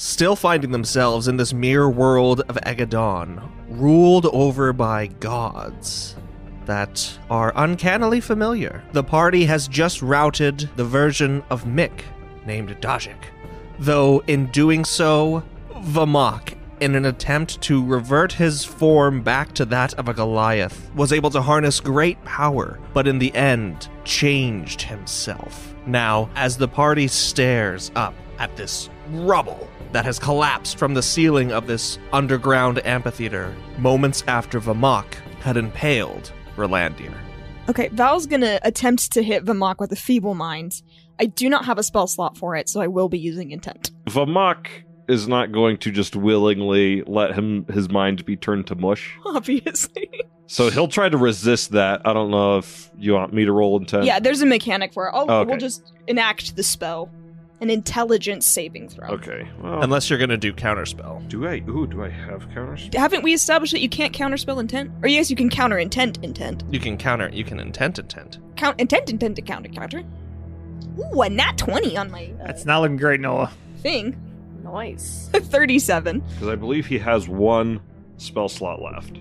still finding themselves in this mere world of Egadon, ruled over by gods that are uncannily familiar. The party has just routed the version of Mick named Dajik, though in doing so, Vamahk, in an attempt to revert his form back to that of a Goliath, was able to harness great power, but in the end, changed himself. Now, as the party stares up at this rubble that has collapsed from the ceiling of this underground amphitheater, moments after Vamahk had impaled Rolandir. Okay, Val's gonna attempt to hit Vamahk with a feeble mind. I do not have a spell slot for it, so I will be using intent. Vamahk is not going to just willingly let him his mind be turned to mush. Obviously. So he'll try to resist that. I don't know if you want me to roll intent. yeah, there's a mechanic for it. I'll, Okay. We'll just enact the spell. An intelligence saving throw. Okay. Well, Unless you're going to do counterspell. do I? Ooh, do I have counters? Haven't we established that you can't counterspell intent? Or yes, you can counter intent intent. You can counter, you can intent intent. Count intent intent to counter counter. Ooh, a nat 20 on my uh, That's not looking great, Noah. thing. Nice. 37. Because I believe he has one spell slot left.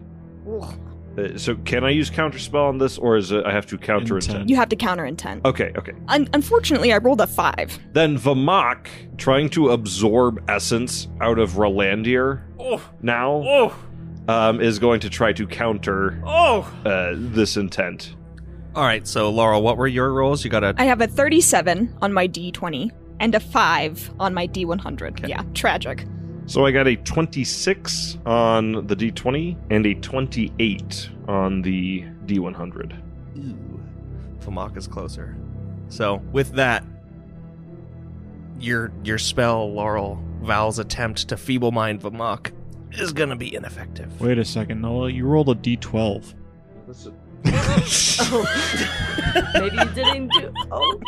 Uh, so can I use counterspell on this, or is it I have to counter Intent. intent? You have to counter intent. Okay, okay. Un- unfortunately, I rolled a 5. Then Vamahk, trying to absorb essence out of Rolandir Oh, now, oh, um, is going to try to counter oh. uh, this intent. All right, so Laurel, what were your rolls? You got a I have a 37 on my D20 and a 5 on my D100. Yeah, tragic. So I got a 26 on the D20 and a 28 on the D100. Ooh. Vamahk is closer. So with that, your your spell, Laurel, Val's attempt to feeble mind Vamahk is gonna be ineffective. Wait a second, Noah. You rolled a d12. Oh. Maybe you didn't do. Oh.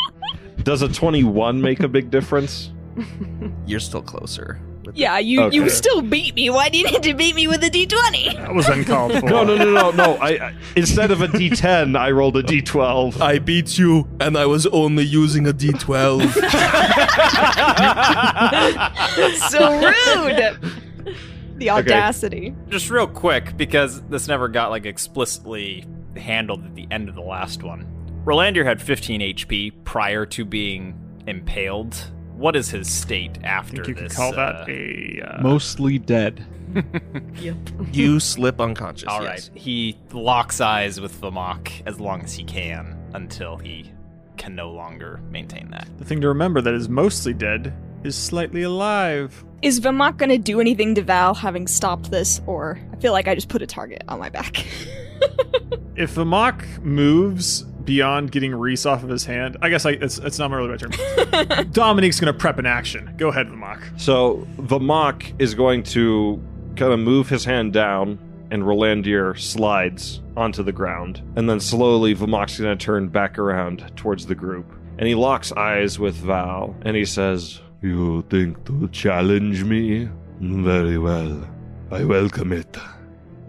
Does a 21 make a big difference? You're still closer. With Yeah, you Okay. you still beat me. Why do you need to beat me with a D20? That was uncalled for. No, no, no, no, no. I, I instead of a D10, I rolled a D12. I beat you, and I was only using a D12. so rude. The audacity. Just real quick, because this never got like explicitly handled at the end of the last one. Rolandir had 15 HP prior to being impaled. What is his state I after think you could this? call uh, that a. Uh, Mostly dead. you slip unconscious. All yes. right. He locks eyes with Vamahk as long as he can until he can no longer maintain that. the thing to remember that is mostly dead is slightly alive. Is Vamahk gonna do anything to Val having stopped this, or I feel like I just put a target on my back? If Vamahk moves beyond getting Reese off of his hand, I guess I, it's, it's not really my turn. Dominique's going to prep an action. Go ahead, Vamahk. So Vamahk is going to kind of move his hand down, and Rolandir slides onto the ground. And then slowly, Vamahk's going to turn back around towards the group. And he locks eyes with Val, and he says, You think to challenge me? Very well. I welcome it.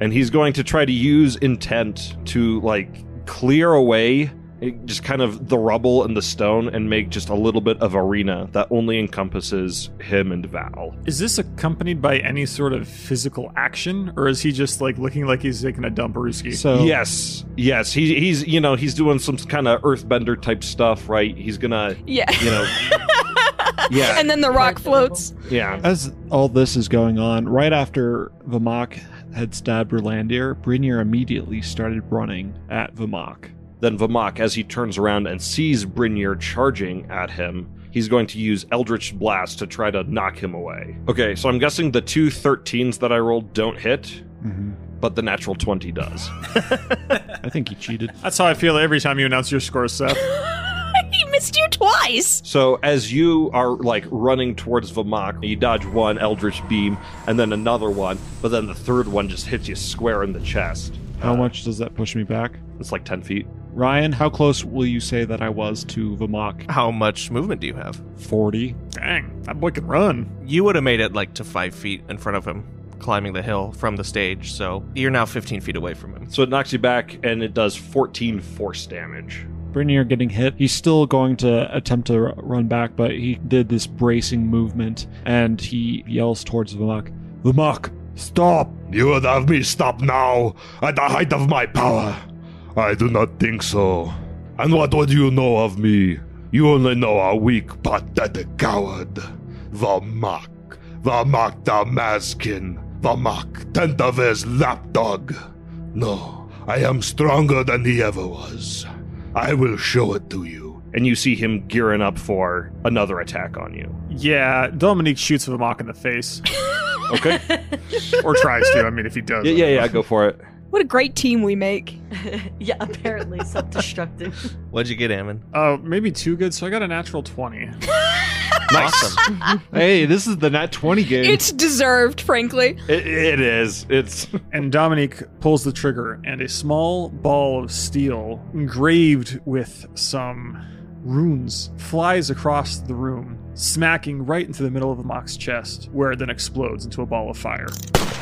And he's going to try to use intent to, like, clear away it- just kind of the rubble and the stone and make just a little bit of arena that only encompasses him and Val. Is this accompanied by any sort of physical action, or is he just like looking like he's taking a dump Ruski? So Yes, yes, he, he's you know he's doing some kind of earthbender type stuff, right? He's gonna yeah. you know yeah and then the rock floats. yeah. As all this is going on, right after Vamahk had stabbed Rolandir, Brinier immediately started running at Vamahk. Then Vamahk, as he turns around and sees Brinier charging at him, he's going to use Eldritch Blast to try to knock him away. Okay, so I'm guessing the two 13s that I rolled don't hit, Mm-hmm. but the natural 20 does. I think he cheated. That's how I feel every time you announce your score, Seth. he missed you twice. So as you are like running towards Vamahk, you dodge one Eldritch Beam and then another one, but then the third one just hits you square in the chest. How Uh, much does that push me back? It's like 10 feet. Ryan, how close will you say that I was to Vamahk? How much movement do you have? 40. Dang, that boy can run. You would have made it like to five feet in front of him, climbing the hill from the stage. So you're now 15 feet away from him. So it knocks you back and it does 14 force damage. Brinier getting hit. He's still going to attempt to run back, but he did this bracing movement and he yells towards Vamahk. Vamahk, stop! You would have me stop now, at the height of my power. I do not think so. And what would you know of me? You only know a weak, pathetic coward. Vamahk. Vamahk Damaskin. Vamahk Tentave's lapdog. No, I am stronger than he ever was. I will show it to you. And you see him gearing up for another attack on you. Yeah, Dominique shoots him a mock in the face. Okay? or tries to. I mean, if he does. yeah, yeah, yeah, go for it. What a great team we make. yeah, apparently self-destructive. What'd you get, Ammon? Uh, maybe too good, so I got a natural 20. Awesome. Hey, this is the Nat 20 game. It's deserved, frankly. It, it is. It's. And Dominique pulls the trigger, and a small ball of steel engraved with some runes flies across the room, smacking right into the middle of Vamahk's chest, where it then explodes into a ball of fire.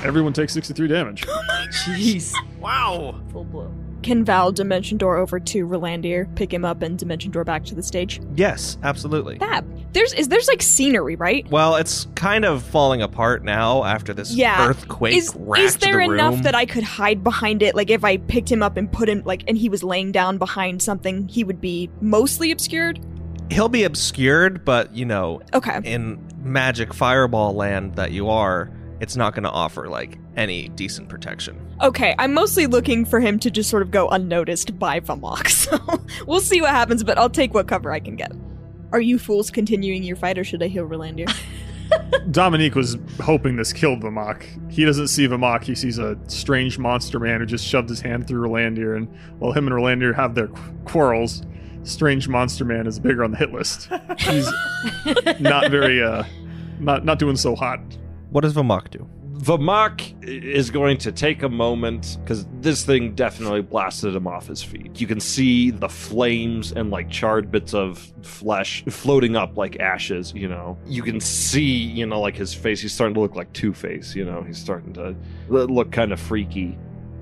Everyone takes 63 damage. Oh Jeez. Wow. Full blow. Can Val Dimension Door over to Rolandir, pick him up, and Dimension Door back to the stage? yes, absolutely. Fab. There's is there's like scenery, right? Well, it's kind of falling apart now after this Yeah. earthquake Is racked is there the enough room. that I could hide behind it? Like if I picked him up and put him like and he was laying down behind something, he would be mostly obscured? He'll be obscured, but you know, Okay. in magic fireball land that you are, it's not going to offer like any decent protection. Okay, I'm mostly looking for him to just sort of go unnoticed by Vamahk, so we'll see what happens, but I'll take what cover I can get. Are you fools continuing your fight, or should I heal Rolandir? Dominique was hoping this killed Vamahk. He doesn't see Vamahk, he sees a strange monster man who just shoved his hand through Rolandir, and while him and Rolandir have their qu- quarrels, strange monster man is bigger on the hit list. He's not very, uh, not, not doing so hot. What does Vamahk do? Vamahk is going to take a moment because this thing definitely blasted him off his feet. You can see the flames and like charred bits of flesh floating up like ashes, you know. You can see, you know, like his face, he's starting to look like Two Face, you know, he's starting to look kind of freaky.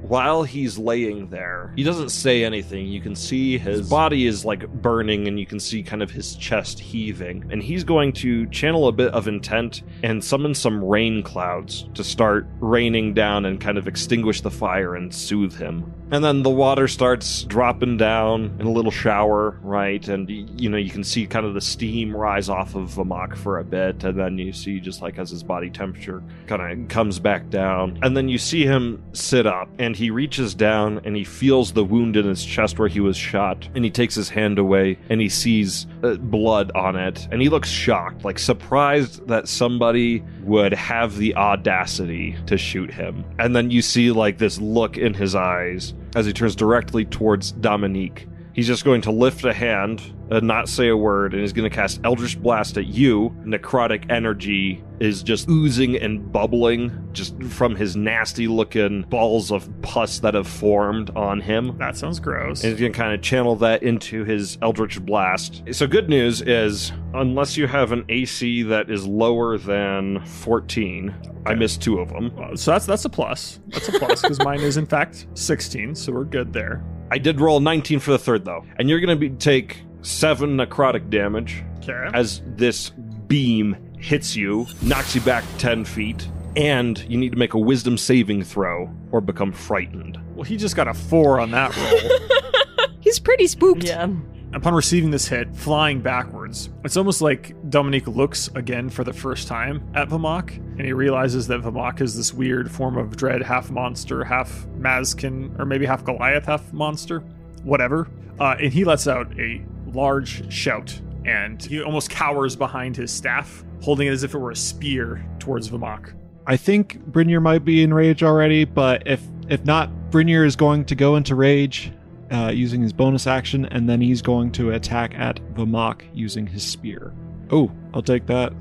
While he's laying there, he doesn't say anything. You can see his body is like burning, and you can see kind of his chest heaving. And he's going to channel a bit of intent and summon some rain clouds to start raining down and kind of extinguish the fire and soothe him. And then the water starts dropping down in a little shower, right? And you know, you can see kind of the steam rise off of Vamahk for a bit, and then you see just like as his body temperature kind of comes back down. And then you see him sit up and he reaches down and he feels the wound in his chest where he was shot. And he takes his hand away and he sees uh, blood on it. And he looks shocked, like surprised that somebody would have the audacity to shoot him. And then you see like this look in his eyes as he turns directly towards Dominique. He's just going to lift a hand and not say a word, and he's going to cast Eldritch Blast at you. Necrotic energy is just oozing and bubbling just from his nasty looking balls of pus that have formed on him. That sounds gross. And he's going to kind of channel that into his Eldritch Blast. So, good news is, unless you have an AC that is lower than 14, I missed two of them. Uh, So that's that's a plus. That's a plus because mine is in fact 16, so we're good there. I did roll 19 for the third, though. And you're going to be take seven necrotic damage Okay. as this beam hits you, knocks you back 10 feet, and you need to make a wisdom saving throw or become frightened. Well, he just got a four on that roll. He's pretty spooked. Yeah. Upon receiving this hit, flying backwards, it's almost like Dominique looks again for the first time at Vamahk, and he realizes that Vamahk is this weird form of dread, half monster, half Mazkin, or maybe half Goliath, half monster, whatever. Uh, and he lets out a large shout, and he almost cowers behind his staff, holding it as if it were a spear towards Vamahk. I think Brinier might be in rage already, but if if not, Brinier is going to go into rage uh, using his bonus action, and then he's going to attack at Vamahk using his spear. Oh, I'll take that.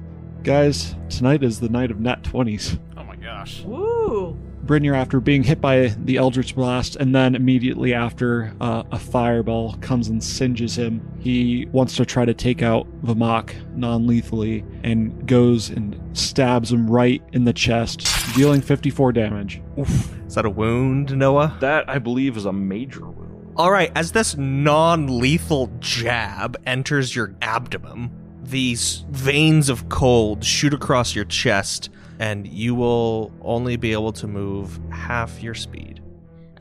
Guys, tonight is the night of nat 20s. Oh my gosh. Woo. Brinier, after being hit by the Eldritch Blast, and then immediately after uh, a fireball comes and singes him, he wants to try to take out Vamahk non lethally and goes and stabs him right in the chest, dealing 54 damage. Is that a wound, Noah? That, I believe, is a major wound. All right, as this non lethal jab enters your abdomen, these veins of cold shoot across your chest, and you will only be able to move half your speed.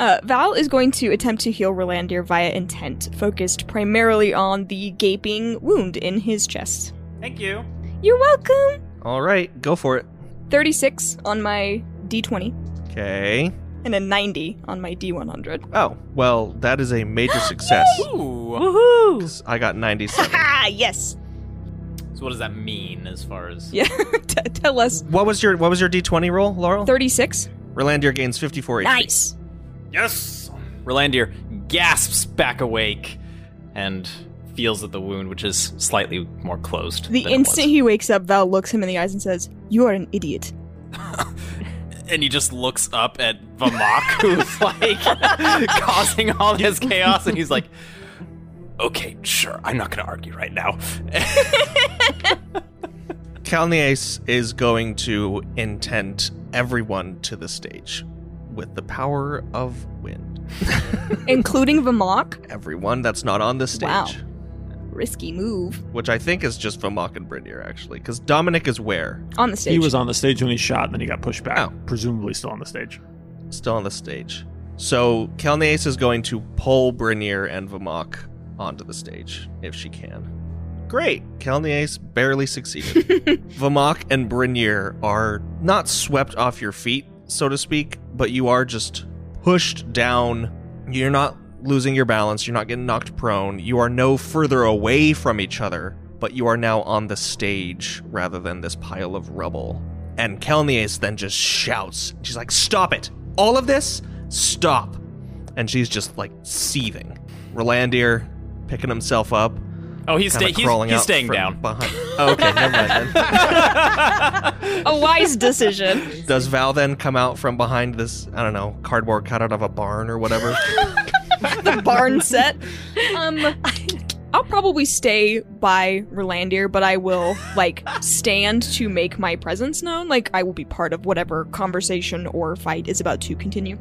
Uh, Val is going to attempt to heal Rolandir via intent, focused primarily on the gaping wound in his chest. Thank you. You're welcome! All right, go for it. 36 on my D20, Okay. and a 90 on my D100. Oh, well, that is a major success. Ooh. Woohoo! 'cause I got 97. Ah, yes! So what does that mean as far as Yeah, T- tell us. what was your what was your d20 roll, Laurel? 36? Rolandir gains 54 HP. Nice! Yes! Rolandir gasps back awake and feels at the wound, which is slightly more closed. The instant he wakes up, Val looks him in the eyes and says, You are an idiot. and he just looks up at Vamahk, who's like causing all this chaos, and he's like, "Okay, sure, I'm not gonna argue right now." Calnias is going to intent everyone to the stage with the power of wind. Including Vamahk? Everyone that's not on the stage. Wow. Risky move. Which I think is just Vamahk and Brynir, actually. Because Dominique is where? On the stage. He was on the stage when he shot, and then he got pushed back. Oh. Presumably still on the stage. Still on the stage. So Calnias is going to pull Brynir and Vamahk onto the stage, if she can. Great! Calnias barely succeeded. Vamahk and Brynir are not swept off your feet, so to speak, but you are just pushed down. You're not losing your balance, you're not getting knocked prone. You are no further away from each other, but you are now on the stage rather than this pile of rubble. And Kelnias then just shouts. She's like, Stop it! All of this? Stop! And she's just like seething. Rolandir picking himself up. oh, he's, sta- he's, he's staying down. Behind. Oh, okay, never mind then. A wise decision. Does Val then come out from behind this, I don't know, cardboard cutout of a barn or whatever? the barn set. Um, I'll probably stay by Rolandir, but I will like stand to make my presence known. Like I will be part of whatever conversation or fight is about to continue.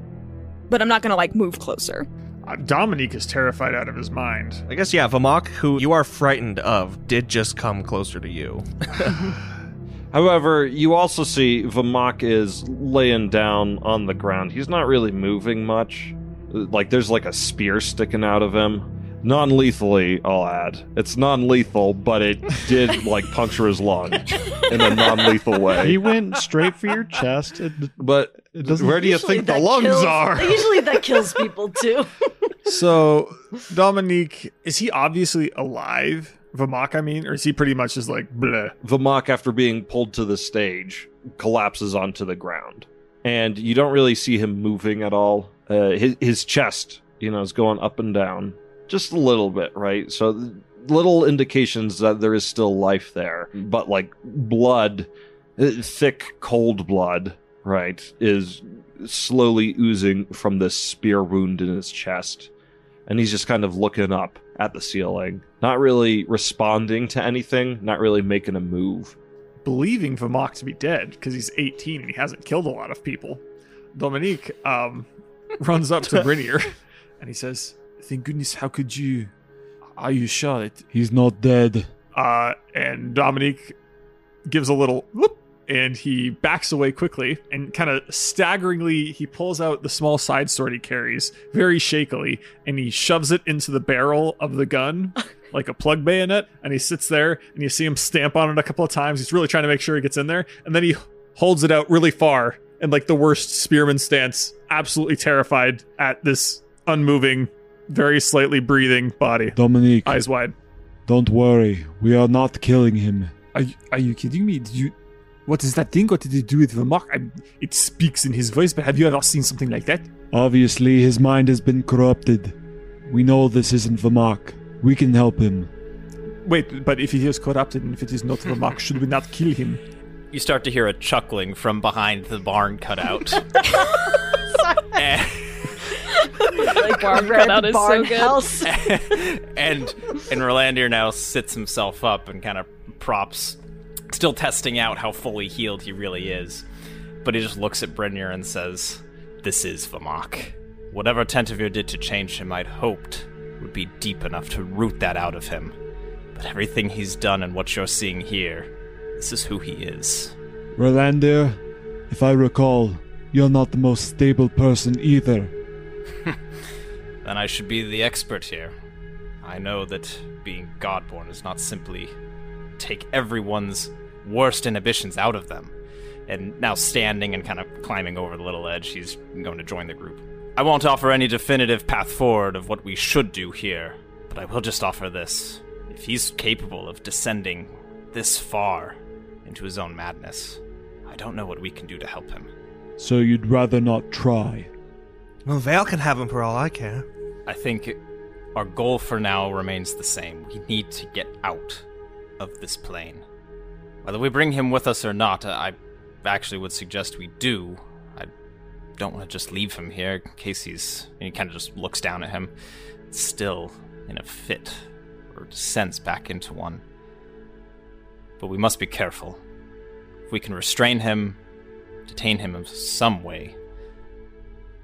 But I'm not gonna like move closer. Uh, Dominique is terrified out of his mind. I guess, yeah, Vamahk, who you are frightened of, did just come closer to you. However, you also see Vamahk is laying down on the ground. He's not really moving much. Like there's like a spear sticking out of him. Non-lethally, I'll add. It's non-lethal, but it did like puncture his lung in a non-lethal way. He went straight for your chest. It, But it doesn't. where do you Usually think the that lungs kills- are? Usually that kills people too. So, Dominique, is he obviously alive? Vamahk, I mean, or is he pretty much just like bleh? Vamahk, after being pulled to the stage, collapses onto the ground, and you don't really see him moving at all. Uh, his his chest, you know, is going up and down just a little bit, right? So little indications that there is still life there, but like blood, uh, thick, cold blood, right, is slowly oozing from this spear wound in his chest, and he's just kind of looking up at the ceiling, not really responding to anything, not really making a move. Believing Vamahk to be dead because he's 18 and he hasn't killed a lot of people. Dominique um, runs up to Brinier and he says, Thank goodness, how could you? Are you sure that He's not dead. Uh, and Dominique gives a little whoop, and he backs away quickly and kind of staggeringly he pulls out the small side sword he carries very shakily and he shoves it into the barrel of the gun like a plug bayonet and he sits there and you see him stamp on it a couple of times he's really trying to make sure he gets in there and then he holds it out really far in like the worst spearman stance absolutely terrified at this unmoving very slightly breathing body Dominique, eyes wide don't worry. We are not killing him. Are you, are you kidding me? Did you? What is that thing? What did it do with Vamahk? I, it speaks in his voice, but have you ever seen something like that? Obviously, his mind has been corrupted. We know this isn't Vamahk. We can help him. Wait, but if he is corrupted and if it is not Vamahk, should we not kill him? You start to hear a chuckling from behind the barn cutout. and, like Barn a red cutout is so good. house. and and Rolandir now sits himself up and kind of props, still testing out how fully healed he really is. But he just looks at Brynir and says, "This is Vamahk." Whatever Tentavir did to change him, I'd hoped would be deep enough to root that out of him. But everything he's done and what you're seeing here, this is who he is. Rolandir, if I recall, you're not the most stable person either. Then I should be the expert here. I know that being Godborn is not simply take everyone's worst inhibitions out of them. And now standing and kind of climbing over the little edge, he's going to join the group. I won't offer any definitive path forward of what we should do here, but I will just offer this. If he's capable of descending this far into his own madness, I don't know what we can do to help him. So you'd rather not try. Well, Vale can have him for all I care. I think our goal for now remains the same. We need to get out of this plane. Whether we bring him with us or not, I actually would suggest we do. I don't want to just leave him here in case he's. He kind of just looks down at him, still in a fit, or descends back into one. But we must be careful. If we can restrain him, detain him in some way,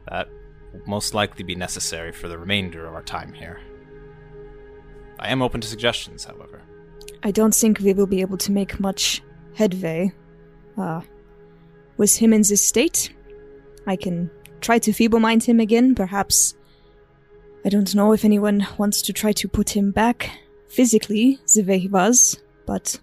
that will most likely be necessary for the remainder of our time here. I am open to suggestions, however. I don't think we will be able to make much headway. Uh, with him in this state, I can try to feeble mind him again, perhaps. I don't know if anyone wants to try to put him back physically the way he was, but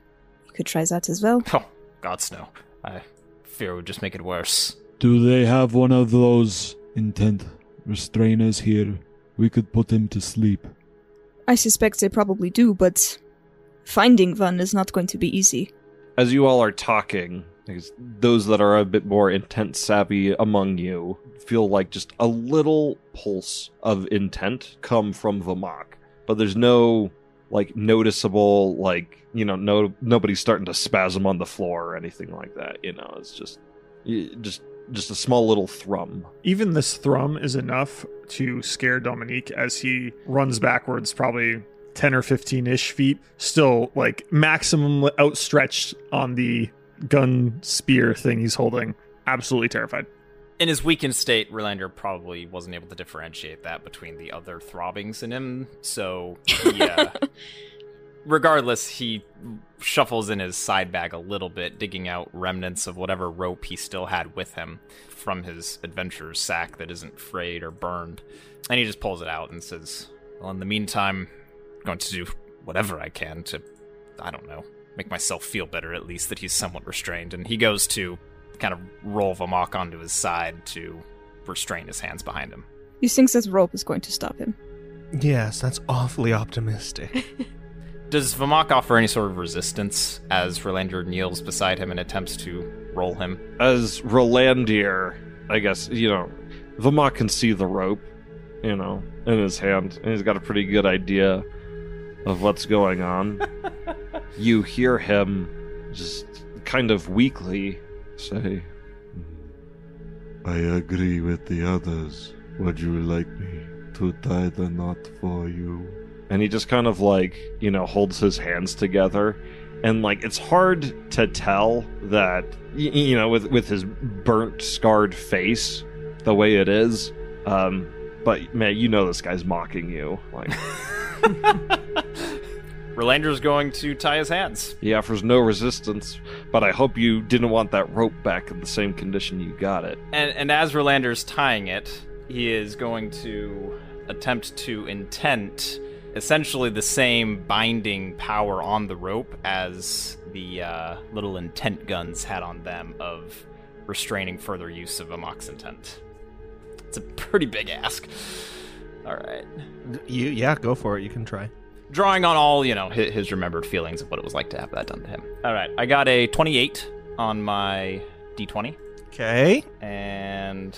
you could try that as well. Oh, gods no. I fear it would just make it worse. Do they have one of those intent restrainers here? We could put him to sleep. I suspect they probably do, but finding one is not going to be easy. As you all are talking, those that are a bit more intent savvy among you feel like just a little pulse of intent come from Vamok. But there's no like noticeable like you know no nobody's starting to spasm on the floor or anything like that you know it's just just just a small little thrum Even this thrum is enough to scare Dominique as he runs backwards, probably 10 or 15 ish feet, still like maximum outstretched on the gun spear thing he's holding. Absolutely terrified. In his weakened state, Relander probably wasn't able to differentiate that between the other throbbings in him, so he, uh, regardless, he shuffles in his side bag a little bit, digging out remnants of whatever rope he still had with him from his adventurer's sack that isn't frayed or burned. And he just pulls it out and says, Well, in the meantime, I'm going to do whatever I can to, I don't know, make myself feel better at least that he's somewhat restrained. And he goes to kind of roll Vamahk onto his side to restrain his hands behind him. You think this rope is going to stop him? Yes, that's awfully optimistic. Does Vamahk offer any sort of resistance as Relander kneels beside him and attempts to roll him? as Rolandir, I guess, you know, Vamahk can see the rope, you know, in his hand, and he's got a pretty good idea of what's going on. you hear him just kind of weakly say, I agree with the others. Would you like me to tie the knot for you? And he just kind of like, you know, holds his hands together. And like it's hard to tell that you know with with his burnt scarred face the way it is um but man you know this guy's mocking you like Relander's going to tie his hands. He offers no resistance, but I hope you didn't want that rope back in the same condition you got it. And, and as Rolander's tying it, he is going to attempt to intent essentially the same binding power on the rope as the uh, little intent guns had on them of restraining further use of Vamahk's intent. It's a pretty big ask. All right. you, yeah, go for it. You can try. Drawing on all, you know, his, his remembered feelings of what it was like to have that done to him. All right. I got a 28 on my d20 Okay. and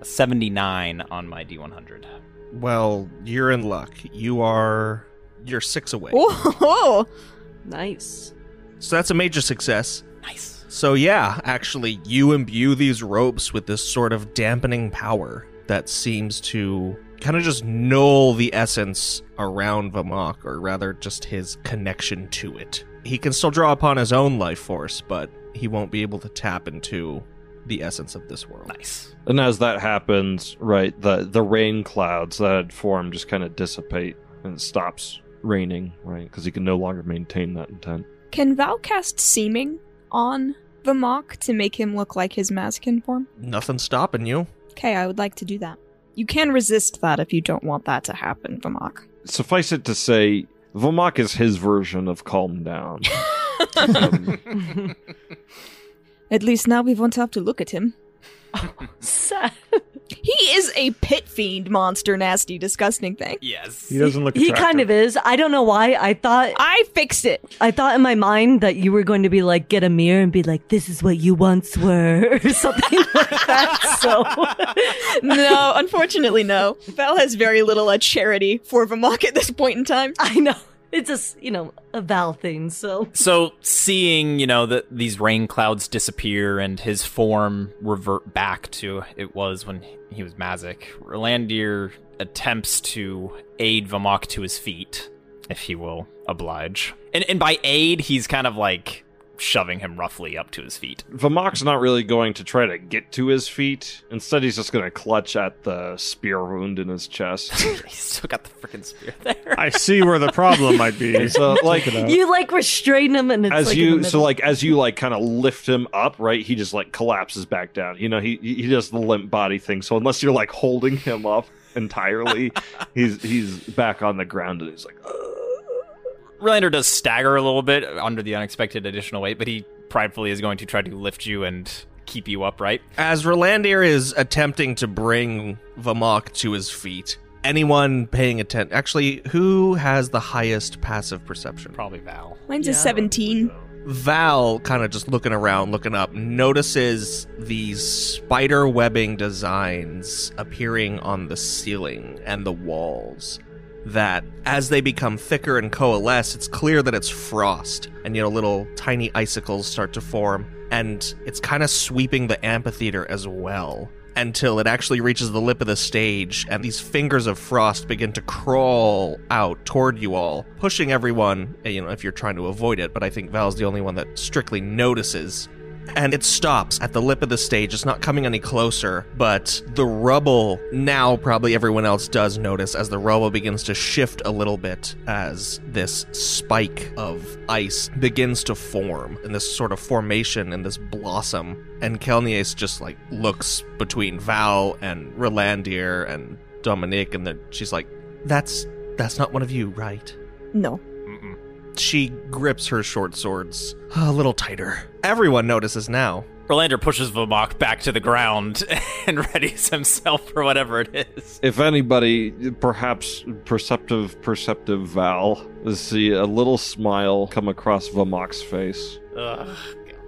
a 79 on my d100. Well, you're in luck. You are you're six away. Oh, Nice. So that's a major success. Nice. So yeah, actually, you imbue these ropes with this sort of dampening power that seems to kind of just null the essence around Vamahk, or rather, just his connection to it. He can still draw upon his own life force, but he won't be able to tap into the essence of this world. Nice. And as that happens, right, the the rain clouds that had formed just kind of dissipate and it stops raining, right? Because he can no longer maintain that intent. Can Val cast seeming on Vamahk to make him look like his Mazkin form? Nothing stopping you. Okay, I would like to do that. You can resist that if you don't want that to happen, Vamahk. Suffice it to say, Vamahk is his version of calm down. Um, At least now we won't have to look at him. Sad. He is a pit fiend monster, nasty, disgusting thing. Yes. He doesn't look He attractive. kind of is. I don't know why. I thought I fixed it. I thought in my mind that you were going to be like get a mirror and be like, "This is what you once were," or something like that. So no, unfortunately, no. Val has very little uh, charity for Vamahk at this point in time. I know it's just you know a Val thing. So So seeing, you know, that these rain clouds disappear and his form revert back to it was when he was Mazkin, Rolandir attempts to aid Vamahk to his feet, if he will oblige. And and by aid, he's kind of like shoving him roughly up to his feet. Vamahk's not really going to try to get to his feet. Instead, he's just going to clutch at the spear wound in his chest. he's still got the freaking spear there. I see where the problem might be. So, like, you like restrain him, and it's as like you so like as you like kind of lift him up right he just like collapses back down you know he he does the limp body thing so unless you're like holding him up entirely he's he's back on the ground and he's like "Ugh." Rolandir does stagger a little bit under the unexpected additional weight, but he pridefully is going to try to lift you and keep you upright. As Rolandir is attempting to bring Vamahk to his feet, anyone paying attention. Actually, who has the highest passive perception? Probably Val. Mine's a 17. Val, kind of just looking around, looking up, notices these spider webbing designs appearing on the ceiling and the walls. That as they become thicker and coalesce, it's clear that it's frost, and you know, little tiny icicles start to form, and it's kind of sweeping the amphitheater as well. Until it actually reaches the lip of the stage, and these fingers of frost begin to crawl out toward you all, pushing everyone, you know, if you're trying to avoid it, but I think Val's the only one that strictly notices. And it stops at the lip of the stage. It's not coming any closer, but the rubble, now probably everyone else does notice as the rubble begins to shift a little bit as this spike of ice begins to form in this sort of formation and this blossom. And Kelnies just like looks between Val and Rolandir and Dominique, and then she's like, "That's that's not one of you, right?" No. She grips her short swords a little tighter. Everyone notices now. Rolandir pushes Vamahk back to the ground and readies himself for whatever it is. if anybody perhaps perceptive perceptive val see a little smile come across Vamahk's face Ugh,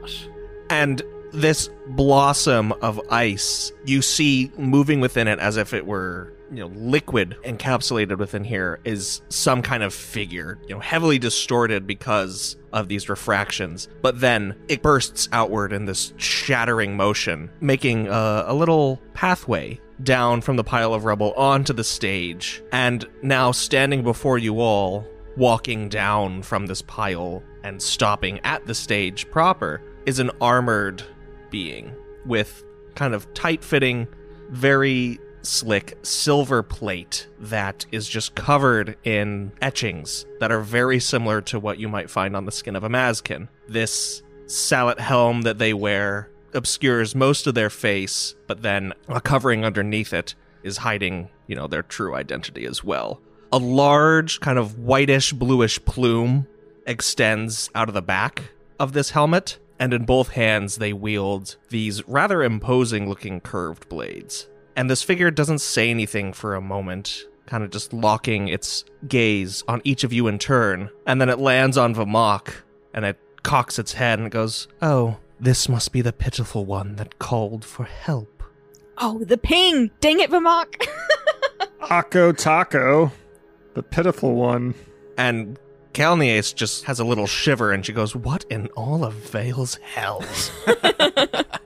gosh. And this blossom of ice, you see moving within it as if it were, you know, liquid encapsulated within here is some kind of figure, you know, heavily distorted because of these refractions. But then it bursts outward in this shattering motion, making a, a little pathway down from the pile of rubble onto the stage. And now standing before you all, walking down from this pile and stopping at the stage proper, is an armored being with kind of tight fitting, very slick silver plate that is just covered in etchings that are very similar to what you might find on the skin of a Mazkin. This sallet helm that they wear obscures most of their face, but then a covering underneath it is hiding, you know, their true identity as well. A large, kind of whitish bluish plume extends out of the back of this helmet, and in both hands they wield these rather imposing looking curved blades. And this figure doesn't say anything for a moment, kind of just locking its gaze on each of you in turn, and then it lands on Vamahk, and it cocks its head and it goes, Oh, this must be the pitiful one that called for help. Oh, the ping! Dang it, Vamahk! Akko Taco, the pitiful one. And Calnias just has a little shiver and she goes, What in all of Vale's hells?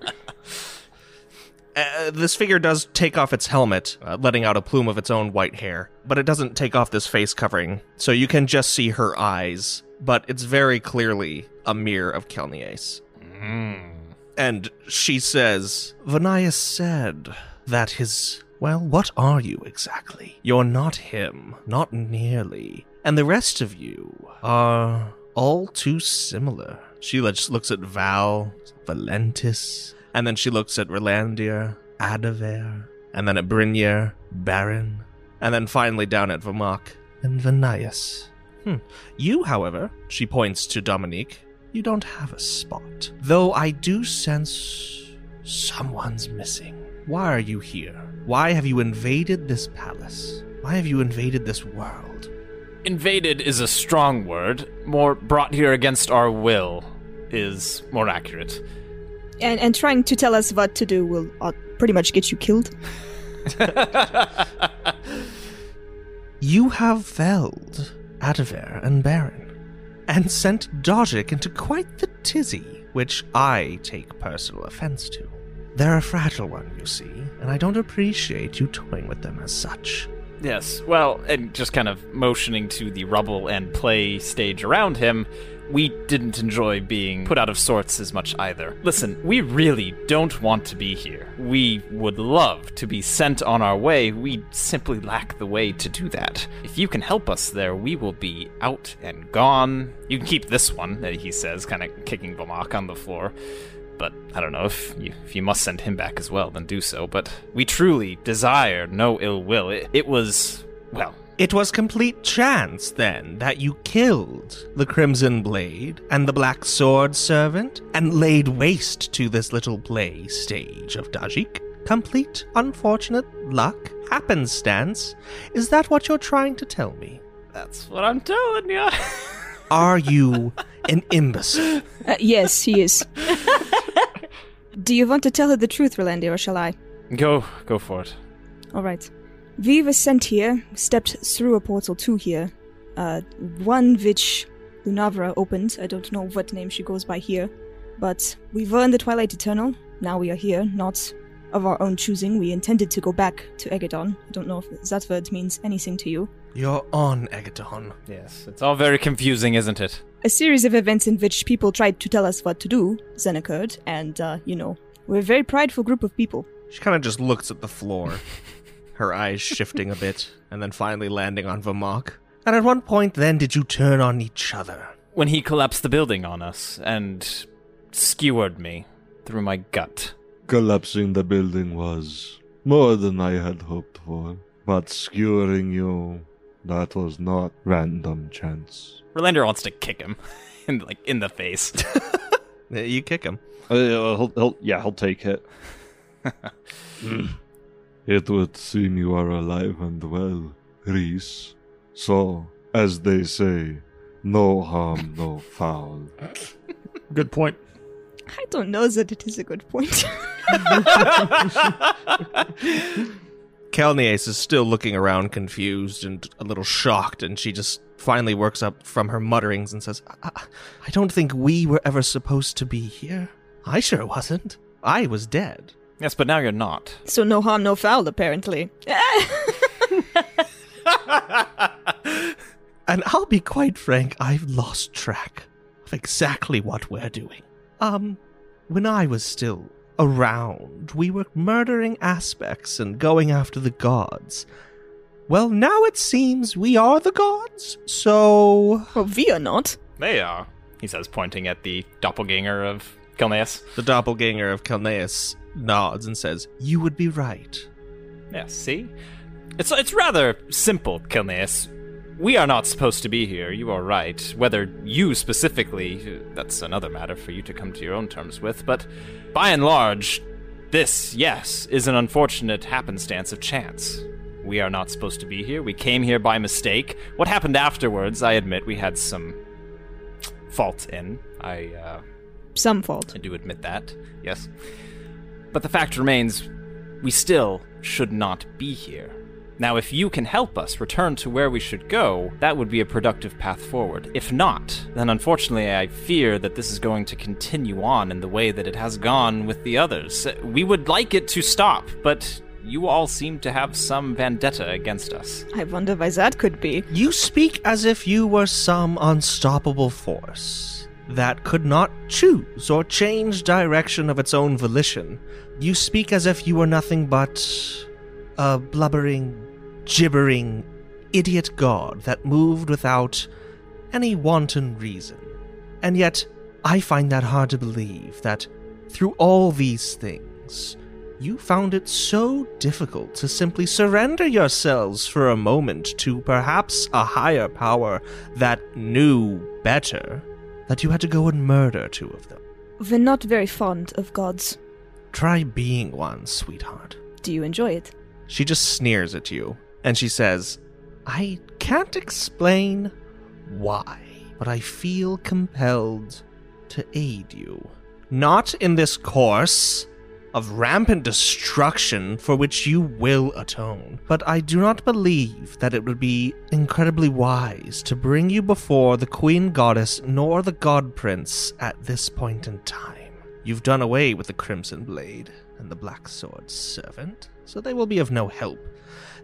Uh, this figure does take off its helmet, uh, letting out a plume of its own white hair, but it doesn't take off this face covering, so you can just see her eyes, but it's very clearly a mirror of Kelnias. Mm. And she says, Vanias said that his. Well, what are you exactly? You're not him, not nearly. And the rest of you are all too similar. She just looks at Val, Valentis, and then she looks at Rolandir, Adaver, and then at Brynir, Baron, and then finally down at Vamahk and Vanias. Hmm. You, however, she points to Dominique, you don't have a spot. Though I do sense someone's missing. Why are you here? Why have you invaded this palace? Why have you invaded this world? Invaded is a strong word. More brought here against our will is more accurate. And and trying to tell us what to do will uh, pretty much get you killed. You have felled Adaver and Baron, and sent Dajik into quite the tizzy, which I take personal offense to. They're a fragile one, you see, and I don't appreciate you toying with them as such. Yes, well, and just kind of motioning to the rubble and play stage around him, we didn't enjoy being put out of sorts as much either. Listen, we really don't want to be here. We would love to be sent on our way. We simply lack the way to do that. If you can help us there, we will be out and gone. You can keep this one, he says, kind of kicking Vamahk on the floor. But I don't know if you, if you must send him back as well, then do so. But we truly desire no ill will. It, it was, well, It was complete chance, then, that you killed the Crimson Blade and the Black Sword Servant and laid waste to this little play stage of Dajik? Complete unfortunate luck? Happenstance? Is that what you're trying to tell me? that's what I'm telling you. Are you an imbecile? Uh, yes, he is. do you want to tell her the truth, Rolandia, or shall I? go, go for it. All right. We were sent here, stepped through a portal to here. Uh, one which Lunavra opened. I don't know what name she goes by here. But we were in the Twilight Eternal. Now we are here, not of our own choosing. We intended to go back to Egadon. I don't know if that word means anything to you. You're on Egadon. Yes, it's all very confusing, isn't it? A series of events in which people tried to tell us what to do then occurred, and, uh, you know, we're a very prideful group of people. She kind of just looks at the floor, her eyes shifting a bit, and then finally landing on Vamahk. And at one point then did you turn on each other? When he collapsed the building on us and skewered me through my gut. Collapsing the building was more than I had hoped for, but skewering you, that was not random chance. Relander wants to kick him, in like in the face. You kick him. Uh, he'll, he'll, yeah, he'll take it. It would seem you are alive and well, Reese. So, as they say, no harm, no foul. Good point. I don't know that it is a good point. Kelnias is still looking around confused and a little shocked, and she just finally works up from her mutterings and says, I, I- I don't think we were ever supposed to be here. I sure wasn't. I was dead. Yes, but now you're not. so no harm, no foul, apparently. And I'll be quite frank, I've lost track of exactly what we're doing. Um, when I was still around, we were murdering aspects and going after the gods. Well, now it seems we are the gods, so. well, we are not. They are, he says, pointing at the doppelganger of Kilneas. The doppelganger of Kelneus nods and says, You would be right. Yes, see? It's it's rather simple, Kilneas. We are not supposed to be here, you are right. Whether you specifically, that's another matter for you to come to your own terms with, but by and large, this, yes, is an unfortunate happenstance of chance. We are not supposed to be here. We came here by mistake. What happened afterwards, I admit we had some fault in. I uh, Some fault. I do admit that, yes. But the fact remains, we still should not be here. Now, if you can help us return to where we should go, that would be a productive path forward. If not, then unfortunately I fear that this is going to continue on in the way that it has gone with the others. We would like it to stop, but you all seem to have some vendetta against us. I wonder why that could be. You speak as if you were some unstoppable force. That could not choose or change direction of its own volition. You speak as if you were nothing but a blubbering, gibbering, idiot god that moved without any wanton reason. And yet, I find that hard to believe that through all these things, you found it so difficult to simply surrender yourselves for a moment to perhaps a higher power that knew better, that you had to go and murder two of them. We're not very fond of gods. Try being one, sweetheart. Do you enjoy it? She just sneers at you, and she says, I can't explain why, but I feel compelled to aid you. Not in this course of rampant destruction for which you will atone, but I do not believe that it would be incredibly wise to bring you before the Queen Goddess nor the God Prince at this point in time. You've done away with the Crimson Blade and the Black Sword Servant, so they will be of no help.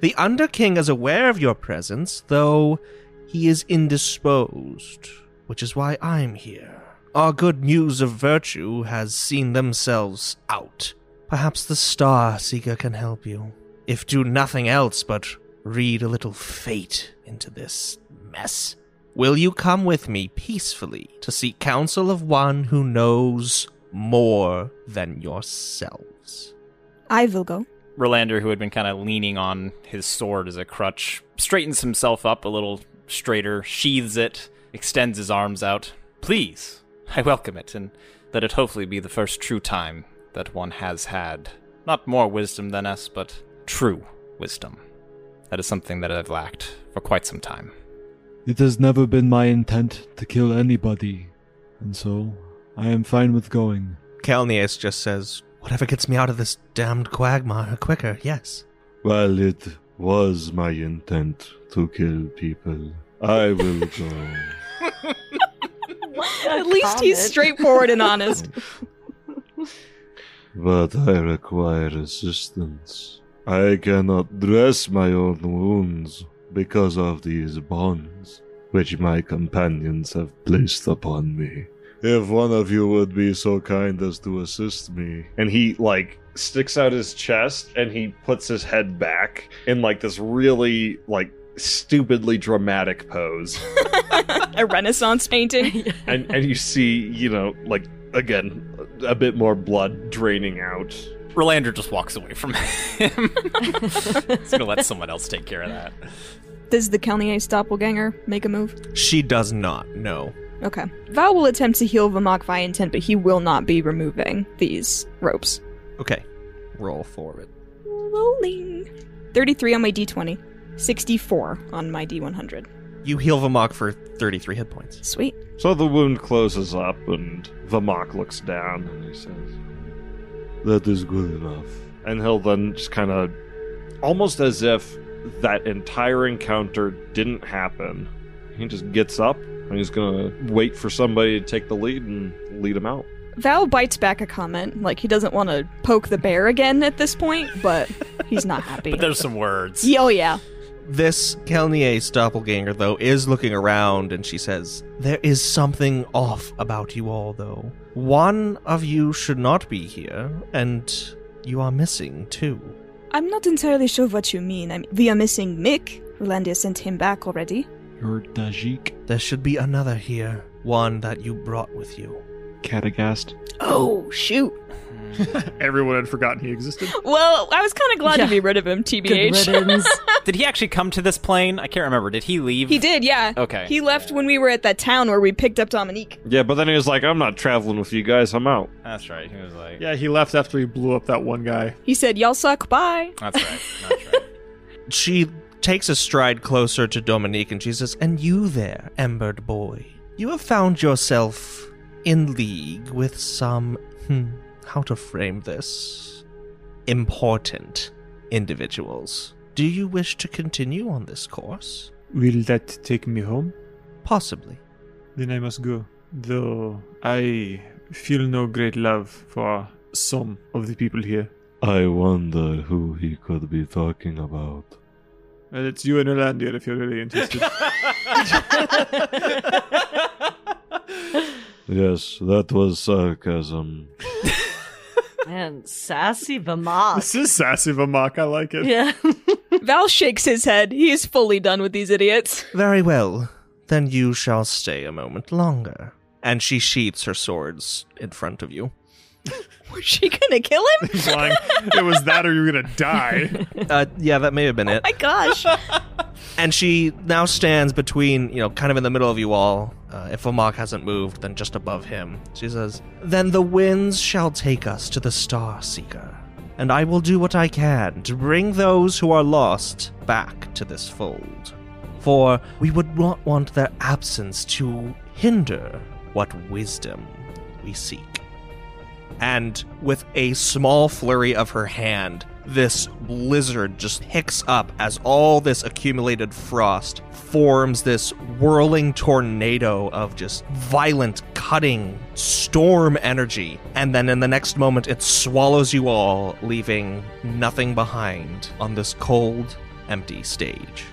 The Under King is aware of your presence, though he is indisposed, which is why I'm here. Our good muse of virtue has seen themselves out. Perhaps the Star Seeker can help you. If do nothing else but read a little fate into this mess. Will you come with me peacefully to seek counsel of one who knows more than yourselves? I will go. Rolandir, who had been kind of leaning on his sword as a crutch, straightens himself up a little straighter, sheathes it, extends his arms out. Please, I welcome it, and let it hopefully be the first true time that one has had not more wisdom than us, but true wisdom. That is something that I've lacked for quite some time. It has never been my intent to kill anybody, and so I am fine with going. Calneus just says, Whatever gets me out of this damned quagmire quicker, yes. Well, it was my intent to kill people. I will go. At least he's straightforward and honest. but I require assistance. I cannot dress my own wounds because of these bonds which my companions have placed upon me. If one of you would be so kind as to assist me. And he, like, sticks out his chest and he puts his head back in, like, this really, like, stupidly dramatic pose. a Renaissance painting. and, and you see, you know, like, again, a bit more blood draining out. Rolandir just walks away from him. He's gonna let someone else take care of that. Does the Kelnier doppelganger make a move? She does not, no. Okay. Val will attempt to heal Vamahk via intent, but he will not be removing these ropes. Okay. Roll for it. Rolling. 33 on my d20, 64 on my d100. You heal Vamahk for 33 hit points. Sweet. So the wound closes up, and Vamahk looks down and he says, That is good enough. and he'll then just kind of, almost as if that entire encounter didn't happen, he just gets up and he's gonna wait for somebody to take the lead and lead him out. Val bites back a comment, like he doesn't want to poke the bear again at this point, but he's not happy. But there's some words. Yeah, oh yeah. This Kelnier's doppelganger, though, is looking around and she says, There is something off about you all, though. One of you should not be here, and you are missing, too. I'm not entirely sure what you mean. I'm, we are missing Mick. Rolandir sent him back already. Your Dajik, There should be another here, one that you brought with you. Catagast. Oh, shoot. Everyone had forgotten he existed. Well, I was kind of glad Yeah. to be rid of him, Good TBH. Did he actually come to this plane? I can't remember. Did he leave? He did, yeah. Okay. He left when we were at that town where we picked up Dominique. Yeah, but then he was like, I'm not traveling with you guys, I'm out. That's right. He was like, Yeah, he left after he blew up that one guy. He said, Y'all suck, bye. that's right. That's right. She takes a stride closer to Dominique and she says, And you there, embered boy. You have found yourself in league with some, hmm, how to frame this? Important individuals. Do you wish to continue on this course? Will that take me home? Possibly. Then I must go. Though I feel no great love for some of the people here. I wonder who he could be talking about. Well, it's you and Orlandia if you're really interested. Yes, that was sarcasm. Man, sassy Vamahk. This is sassy Vamahk. I like it. Yeah. Val shakes his head. He is fully done with these idiots. Very well. Then you shall stay a moment longer. And she sheaths her swords in front of you. Was she gonna kill him? Flying. it was that or you were gonna die. Uh, yeah, that may have been it. My gosh. And she now stands between, you know, kind of in the middle of you all. Uh, if Omok hasn't moved, then just above him. She says, Then the winds shall take us to the Star Seeker, and I will do what I can to bring those who are lost back to this fold. For we would not want their absence to hinder what wisdom we seek. And with a small flurry of her hand, this blizzard just picks up as all this accumulated frost forms this whirling tornado of just violent, cutting storm energy. And then in the next moment, it swallows you all, leaving nothing behind on this cold, empty stage.